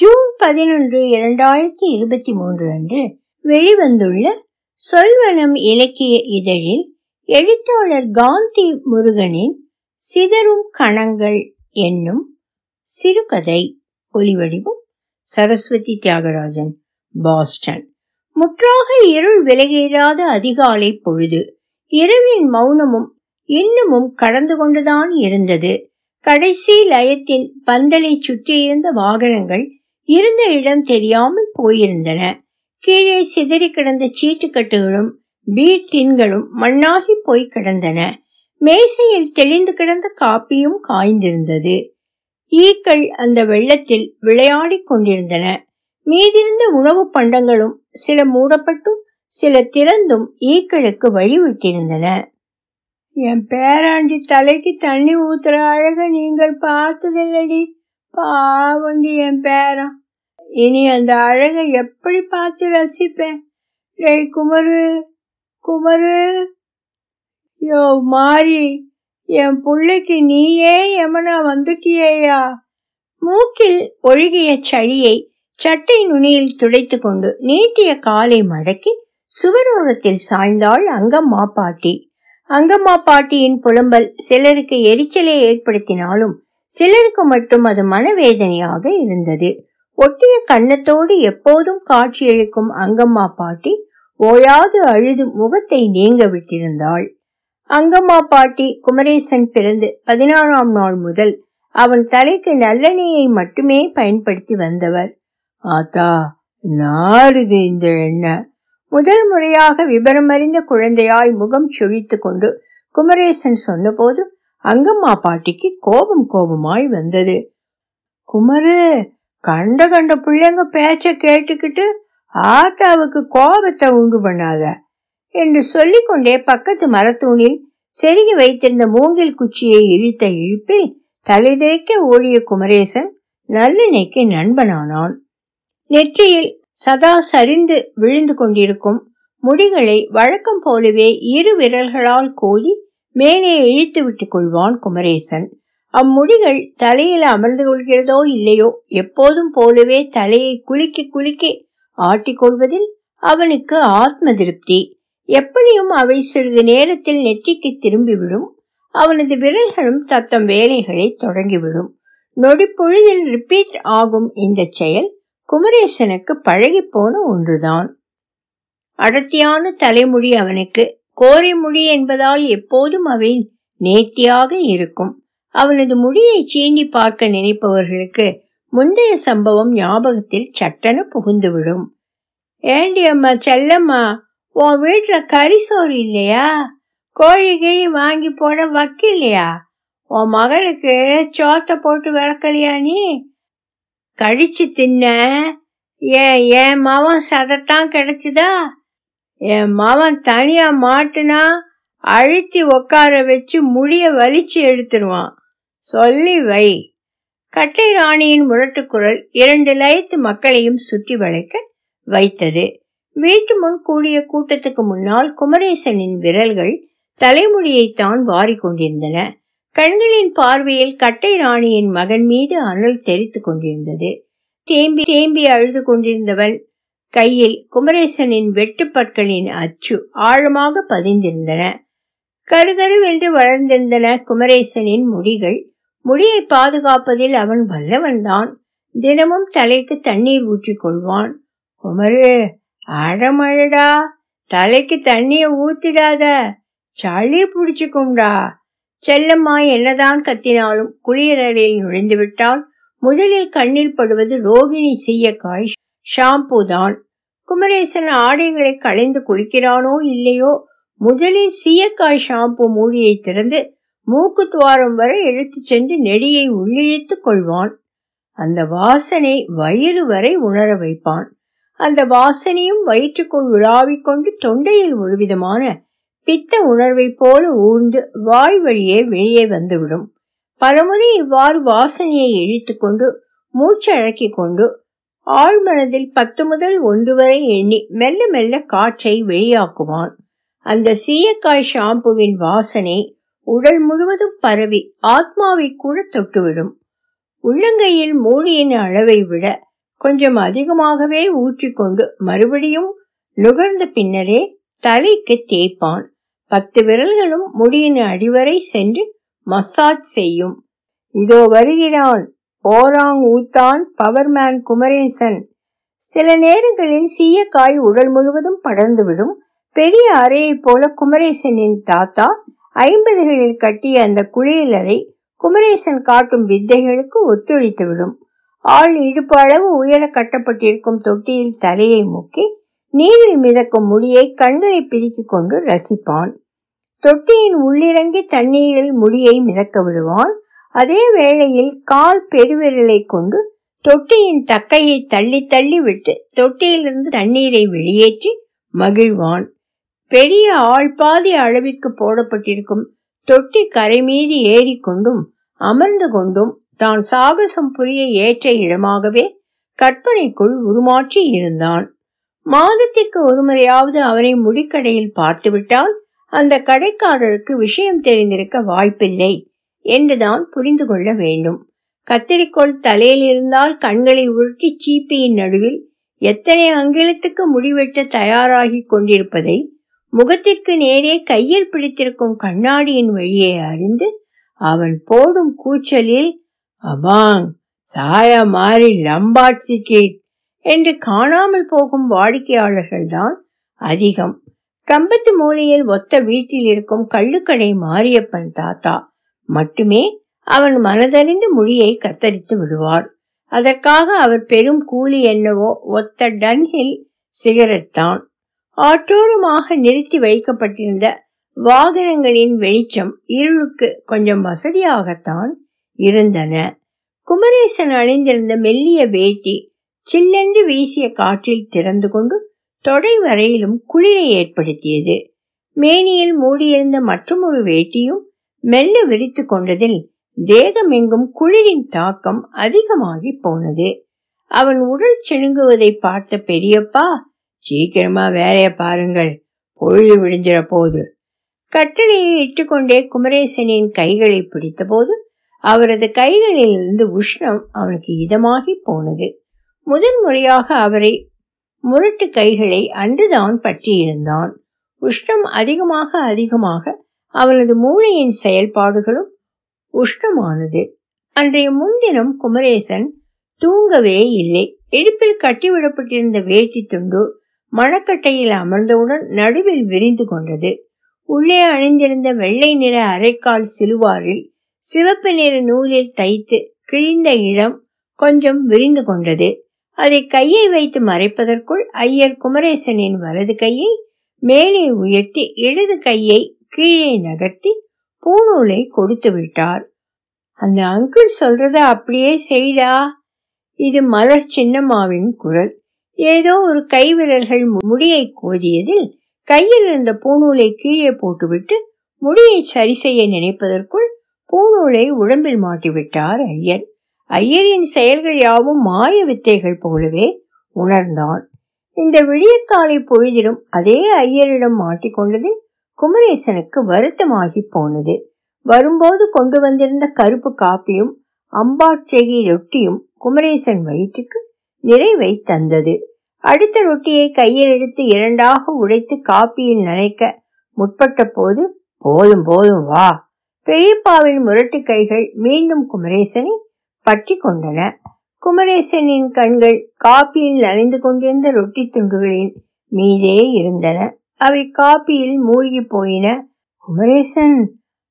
June பதினொன்று இரண்டாயிரத்தி இருபத்தி மூன்று அன்று வெளிவந்துள்ள சொல்வனம் இலக்கிய இதழில் எழுத்தாளர் காந்தி முருகனின் சிதறும் கணங்கள் என்னும் சிறுகதை ஒலிவடிவும் சரஸ்வதி தியாகராஜன் பாஸ்டன். முற்றாக இருள் விலகேறாத அதிகாலை பொழுது இரவின் மௌனமும் இன்னமும் கடந்து கொண்டுதான் இருந்தது. கடைசி லயத்தின் பந்தலை சுற்றியிருந்த வாகனங்கள் இருந்த இடம் தெரியாமல் போயிருந்தன. கீழே சிதறி கிடந்த சீட்டுக்கட்டுகளும் பீர் டின்களும் மண்ணாகி போய் கிடந்தன. மேசையில் தெளிந்து கிடந்த காப்பியும் காய்ந்திருந்தது. ஈக்கள் அந்த வெள்ளத்தில் விளையாடிக் கொண்டிருந்தன. மீதிருந்த உணவு பண்டங்களும் சில மூடப்பட்டும் சில திறந்தும் ஈக்களுக்கு வழிவிட்டிருந்தன. என் பேராண்டி தலைக்கு தண்ணி ஊத்துற அழக நீங்கள் பார்த்ததில்லடி. பாவண்டி என் பேரன் இனி அந்த அழகை எப்படி பார்த்து ரசிப்பேன்? டேய் குமரு குமரு. யோ மாறி என் புள்ளைக்கு நீயே எமனா வந்துட்டியேயா? மூக்கில் ஒழுகிய சளியை சட்டை நுனியில் துடைத்து கொண்டு நீட்டிய காலை மடக்கி சுவரோரத்தில் சாய்ந்தாள் அங்கம்மா பாட்டி. அங்கம்மா பாட்டியின் புலம்பல் சிலருக்கு எரிச்சலை ஏற்படுத்தினாலும் சிலருக்கு மட்டும் அது மனவேதனையாக இருந்தது. ஒட்டிய கன்னத்தோடு எப்போதும் காட்சியளிக்கும் அங்கம்மா பாட்டி ஓயாது அழுது முகத்தை நீங்க விட்டிருந்தாள். அங்கம்மா பாட்டி குமரேசன் பிறந்து பதினாறாம் நாள் முதல் அவன் தலைக்கு நல்லெண்ணெயை மட்டுமே பயன்படுத்தி வந்தவர். ஆத்தா நாருது இந்த எண்ணெய் முதல் முறையாக விபரமறிந்த குழந்தையாய் முகம் சுழித்து கொண்டு குமரேசன் சொன்னபோது அங்கம்மா பாட்டிக்கு கோபம் கோபமாய் வந்தது. குமரு கண்ட கண்ட பிள்ளைங்க பேச்ச கேட்டுக்கிட்டு ஆத்தாவுக்கு கோபத்தை உண்டு பண்ணாத என்று சொல்லிக்கொண்டே பக்கத்து மரத்தூணில் செருகி வைத்திருந்த மூங்கில் குச்சியை இழுத்த இழுப்பில் தலைதேக்க ஓடிய குமரேசன் நல்லிணைக்கு நண்பனானான். நெற்றியில் சதா சரிந்து விழுந்து கொண்டிருக்கும் முடிகளை வழக்கம் போலவே இரு விரல்களால் கோதி மேலே இழுத்து விட்டுக் கொள்வான் குமரேசன். அம்முடிகள் தலையில் அமர்ந்து கொள்கிறதோ இல்லையோ எப்போதும் போலவே தலையை குலுக்கி குலுக்கி ஆட்டிக்கொள்வதில் அவனுக்கு ஆத்ம திருப்தி. எப்படியும் அவை சிறிது நேரத்தில் நெற்றிக்கு திரும்பிவிடும். அவனது விரல்களும் தத்தம் வேலைகளை தொடங்கிவிடும். நொடி பொழுதில் ரிப்பீட் ஆகும் இந்த செயல் குமரேசனுக்கு பழகி போன ஒன்றுதான். அடர்த்தியான தலைமுடி அவனுக்கு கோரை மொழி என்பதால் எப்போதும் அவை நேர்த்தியாக இருக்கும். அவனது முடியை சீண்டி பார்க்க நினைப்பவர்களுக்கு முந்தைய சம்பவம் ஞாபகத்தில் சட்டென புகுந்துவிடும். ஏண்டி அம்மா செல்லம்மா உன் வீட்டுல கரிசோறு இல்லையா? கோழி கிழி வாங்கி போட வக்கில்லையா? உன் மகளுக்கு சோத்தை போட்டு விளக்கலையா நீ? கழிச்சு தின்ன? ஏன் என் மவன் சதத்தான் கிடைச்சுதா? என் மவன் தனியா மாட்டுனா அழுத்தி உக்கார வச்சு முடிய வலிச்சு எடுத்துருவான். சொல்லி வை. கட்டை ராணியின் முரட்டுக்குரல் இரண்டு லயத்து மக்களையும் சுற்றி வளைக்க வைத்தது. வீட்டு முன் கூடிய கூட்டத்துக்கு முன்னால் குமரேசனின் விரல்கள் தலைமுடியைத்தான் வாரிக்கொண்டிருந்தன கண்களின் பார்வையில் கட்டை ராணியின் மகன் மீது அனல் தெரித்து கொண்டிருந்தது. தேம்பி தேம்பி அழுது கொண்டிருந்தவன் கையில் குமரேசனின் வெட்டுப்பற்களின் அச்சு ஆழமாக பதிந்திருந்தன. கருகருவென்று வளர்ந்திருந்தன குமரேசனின் முடிகள் முடியை பாதுகாப்பதில் அவன் வல்லவன்தான். தினமும் தலைக்கு தண்ணீர் ஊற்றிக் கொள்வான். குமரு அடமழடா தலைக்கு தண்ணிய ஊத்திடாத. சளி புடிச்சுக்கும்டா. செல்லம்மா என்னதான் கத்தினாலும் குளியலறையில் நுழைந்து விட்டால் முதலில் கண்ணில் படுவது ரோகிணி சீயக்காய் ஷாம்பூ தான் குமரேசன் ஆடைகளை களைந்து குளிக்கிறானோ இல்லையோ முதலில் சீயக்காய் ஷாம்பு மூடியை திறந்து மூக்கு துவாரம் வரை இழுத்துச் சென்று நெடியை உள்ளிழித்துக் கொள்வான். அந்த வாசனை வயிறு வரை உணர வைப்பான். அந்த வாசனையும் வயிற்றுக்குள் உலாவிக் கொண்டு தொண்டையில் ஒருவிதமான பித்த உணர்வை போல ஊர்ந்து வாய் வழியே வெளியே வந்துவிடும். பலமுறை இவ்வாறு வாசனையை இழுத்துக்கொண்டு மூச்சு கொண்டு ஆழ்மனதில் பத்து முதல் ஒன்று வரை எண்ணி மெல்ல மெல்ல காற்றை வெளியாக்குவான். அந்த சீயக்காய் ஷாம்புவின் வாசனை உடல் முழுவதும் பரவி ஆத்மாவை கூட தொட்டுவிடும். உள்ளங்கையில் மூடியின் அளவை விட கொஞ்சம் அதிகமாகவே ஊற்றிக்கொண்டு மறுபடியும் நுகர்ந்த பின்னரே தலைக்கு தேய்ப்பான். பத்து விரல்களும் முடியின் அடிவரை சென்று மசாஜ் செய்யும். இதோ வருகிறான். Orangutan power man Kumaresan. சில நேரங்களில் சீயக்காய் உடல் முழுவதும் படர்ந்துவிடும். பெரிய அறையைப் போல குமரேசனின் தாத்தா ஐம்பதுகளில் கட்டிய அந்த குளியலறை குமரேசன் காட்டும் வித்தைகளுக்கு ஒத்துழைத்துவிடும். ஆள் இடுப்பு அளவு உயர கட்டப்பட்டிருக்கும் தொட்டியில் தலையை முக்கி நீரில் மிதக்கும் முடியை கண்களை பிரிக்கிக் கொண்டு ரசிப்பான். தொட்டியின் உள்ளிறங்கி தண்ணீரில் முடியை மிதக்க விடுவான். அதே வேளையில் கால் பெருவிரலை கொண்டு தொட்டியின் தக்கையை தள்ளி தள்ளி விட்டு தொட்டியிலிருந்து தண்ணீரை வெளியேற்றி மகிழ்வான். பெரிய ஆழ்பாதி அளவிற்கு போடப்பட்டிருக்கும் தொட்டி கரை மீது ஏறிக்கொண்டும் அமர்ந்து கொண்டும் தான் சாகசம் புரிய ஏற்ற இடமாகவே கற்பனைக்குள் உருமாற்றி இருந்தான். மாதத்திற்கு ஒருமுறையாவது அவனை முடிக்கடையில் பார்த்துவிட்டால் அந்த கடைக்காரருக்கு விஷயம் தெரிந்திருக்க வாய்ப்பில்லை என்றுதான் புரிந்து கொள்ள வேண்டும். கத்திரிக்கோள் தலையில் இருந்தால் கண்களை உருட்டி சீப்பியின் நடுவில் எத்தனை அங்கிலத்துக்கு முடிவெட்ட தயாராகி கொண்டிருப்பதை முகத்திற்கு நேரே கையில் பிடித்திருக்கும் கண்ணாடியின் வழியை அறிந்து அவன் போடும் கூச்சலில் அபாங் சாயா மாறி லம்பாட்சிக்கு என்று காணாமல் போகும் வாடிக்கையாளர்கள் தான் அதிகம். கம்பத்து மூலையில் ஒத்த வீட்டில் இருக்கும் கள்ளுக்கடை மாரியப்பன் தாத்தா மட்டுமே அவன் மனதறிந்து முடியை கத்தரித்து விடுவார். அதற்காக அவர் பெரும் கூலி என்னவோ ஒத்த டன்ஹில் சிகரெட் தான். ஆற்றோரமாக நிறுத்தி வைக்கப்பட்டிருந்த வாகனங்களின் வெளிச்சம் இருளுக்கு கொஞ்சம் வசதியாகத்தான் இருந்தன. குமரேசன் அணிந்திருந்த மெல்லிய வேட்டி சில்லென்று வீசிய காற்றில் திறந்து கொண்டு தொடை வரையிலும் குளிரை ஏற்படுத்தியது. மேனியில் மூடியிருந்த மற்றொரு வேட்டியும் மெல்ல விரித்து கொண்டதில் தேகமெங்கும் குளிரின் தாக்கம் அதிகமாகி போனது. அவன் உடல் செழுங்குவதை பார்த்த பெரியப்பா சீக்கிரமா வேலைய பாருங்கள். பொழுது விடிஞ்சிட போது. கட்டளையை இட்டுக்கொண்டே குமரேசனின் கைகளை பிடித்தபோது அவரது கைகளில் இருந்து உஷ்ணம் அவனுக்கு இதமாகி போனது. முதன் முறையாக அவரை முரட்டு கைகளை அன்றுதான் பற்றியிருந்தான். உஷ்ணம் அதிகமாக அதிகமாக அவனது மூளையின் செயல்பாடுகளும் உஷ்ணமானது. அன்றைய முன்தினம் குமரேசன் தூங்கவே இல்லை. இடுப்பில் கட்டிவிடப்பட்டிருந்த வேட்டி துண்டு மணக்கட்டையில் அமர்ந்தவுடன் நடுவில் விரிந்து கொண்டது. உள்ளே அணிந்திருந்த வெள்ளை நிற அரைக்கால் சிலுவாரில் சிவப்பு நிற நூலில் தைத்து கிழிந்த இடம் கொஞ்சம் விரிந்து கொண்டது. அதை கையை வைத்து மறைப்பதற்குள் ஐயர் குமரேசனின் வலது கையை மேலே உயர்த்தி இடது கையை கீழே நகர்த்தி பூநூலை கொடுத்து விட்டார். அந்த அங்கிள் சொல்றத அப்படியே செய்டா. இது மலர் சின்னம்மாவின் குரல். ஏதோ ஒரு கைவிரல்கள் முடியை கோதியதில் கையில் இருந்த பூநூலை கீழே போட்டுவிட்டு முடியை சரி செய்ய நினைப்பதற்குள் பூநூலை உடம்பில் மாட்டிவிட்டார் ஐயர். ஐயரின் செயல்கள் யாவும் மாய வித்தைகள் போலவே உணர்ந்தான். இந்த விடியற்காலை பொழுதிலும் அதே ஐயரிடம் மாட்டிக்கொண்டதில் குமரேசனுக்கு வருத்தமாகி போனது. வரும்போது கொண்டு வந்திருந்த கருப்பு காப்பியும் அம்பாட்செகி ரொட்டியும் குமரேசன் வயிற்றுக்கு நிறைவை தந்தது. அடுத்த ரொட்டியை கையில் எடுத்து இரண்டாக உடைத்து காப்பியில் நனைக்க முற்பட்ட போது போதும் போதும் வா. பெரியப்பாவின் முரட்டு கைகள் மீண்டும் குமரேசனை பற்றி கொண்டன. குமரேசனின் கண்கள் காப்பியில் நனைந்து கொண்டிருந்த ரொட்டி துண்டுகளின் மீதே இருந்தன. அவை காப்பியில் மூழ்கி போயின. குமரேசன்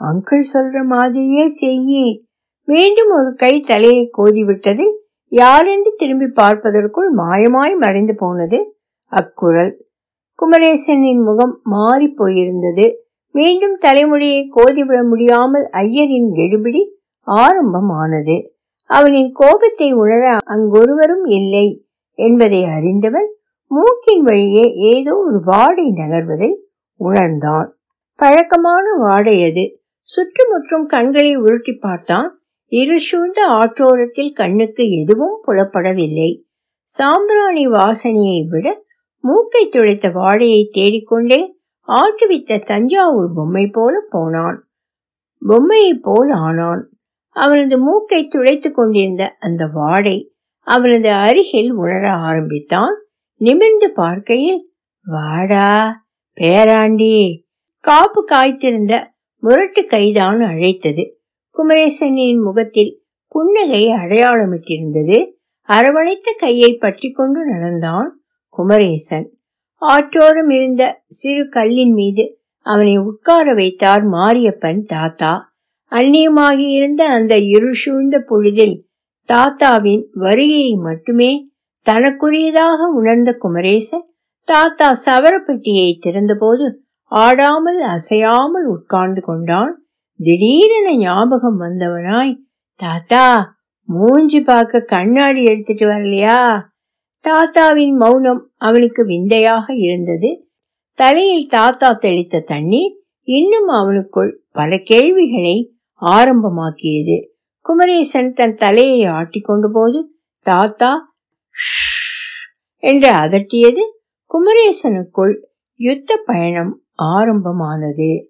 அங்கிள் சொல்ற மாதிரியே செய்யி. மீண்டும் ஒரு கை தலையை கோதிவிட்டதில் யாரென்று திரும்பி பார்ப்பதற்குள் மாயமாய் மறைந்து போனது அக்குரல். குமரேசனின் முகம் மாறி போயிருந்தது. மீண்டும் தலைமுடியை கோதிவிட முடியாமல் ஐயரின் கெடுபிடி ஆரம்பமானது. அவனின் கோபத்தை உணர அங்கொருவரும் இல்லை என்பதை அறிந்தவன் மூக்கின் வழியே ஏதோ ஒரு வாடை நகர்வதை உணர்ந்தான். பழக்கமான வாடை அது. சுற்றுமுற்றும் கண்களை உருட்டி பார்த்தான். இருசூழ்ந்த ஆற்றோரத்தில் கண்ணுக்கு எதுவும் புலப்படவில்லை. சாம்பிராணி வாசனையை விட மூக்கை துளைத்த வாழையை தேடிக்கொண்டே ஆட்டுவித்த தஞ்சாவூர் பொம்மை போல போனான். பொம்மையை போல் ஆனான். அவனது மூக்கை துளைத்துக் கொண்டிருந்த அந்த வாடை அவனது அருகில் உணர ஆரம்பித்தான். நிமிர்ந்து பார்க்கையில் வாடா பேராண்டி. காப்பு காய்த்திருந்த முரட்டு கைதான் அழைத்தது. குமரேசனின் முகத்தில் புன்னகை அடையாளமிட்டிருந்தது. அரவணைத்த கையை பற்றி கொண்டு நடந்தான் குமரேசன். ஆற்றோரம் இருந்த சிறு கல்லின் மீது அவனை உட்கார வைத்தார் மாரியப்பன் தாத்தா. அந்நியமாகி இருந்த அந்த இருள் சூழ்ந்த பொழுதில் தாத்தாவின் வருகையை மட்டுமே தனக்குரியதாக உணர்ந்த குமரேசன் தாத்தா சவரப்பெட்டியை திறந்தபோது ஆடாமல் அசையாமல் உட்கார்ந்து கொண்டான். திடீரென ஞாபகம் வந்தவனாய் தாத்தா மூஞ்சி பார்க்க கண்ணாடி எடுத்துட்டு வரலையா? தாத்தாவின் மௌனம் அவனுக்கு விந்தையாக இருந்தது. தலையில் தாத்தா தெளித்த தண்ணீர் இன்னும் அவனுக்குள் பல கேள்விகளை ஆரம்பமாக்கியது. குமரேசன் தன் தலையை ஆட்டிக்கொண்ட போது தாத்தா என்று அதட்டியது. குமரேசனுக்குள் யுத்த பயணம் ஆரம்பமானது.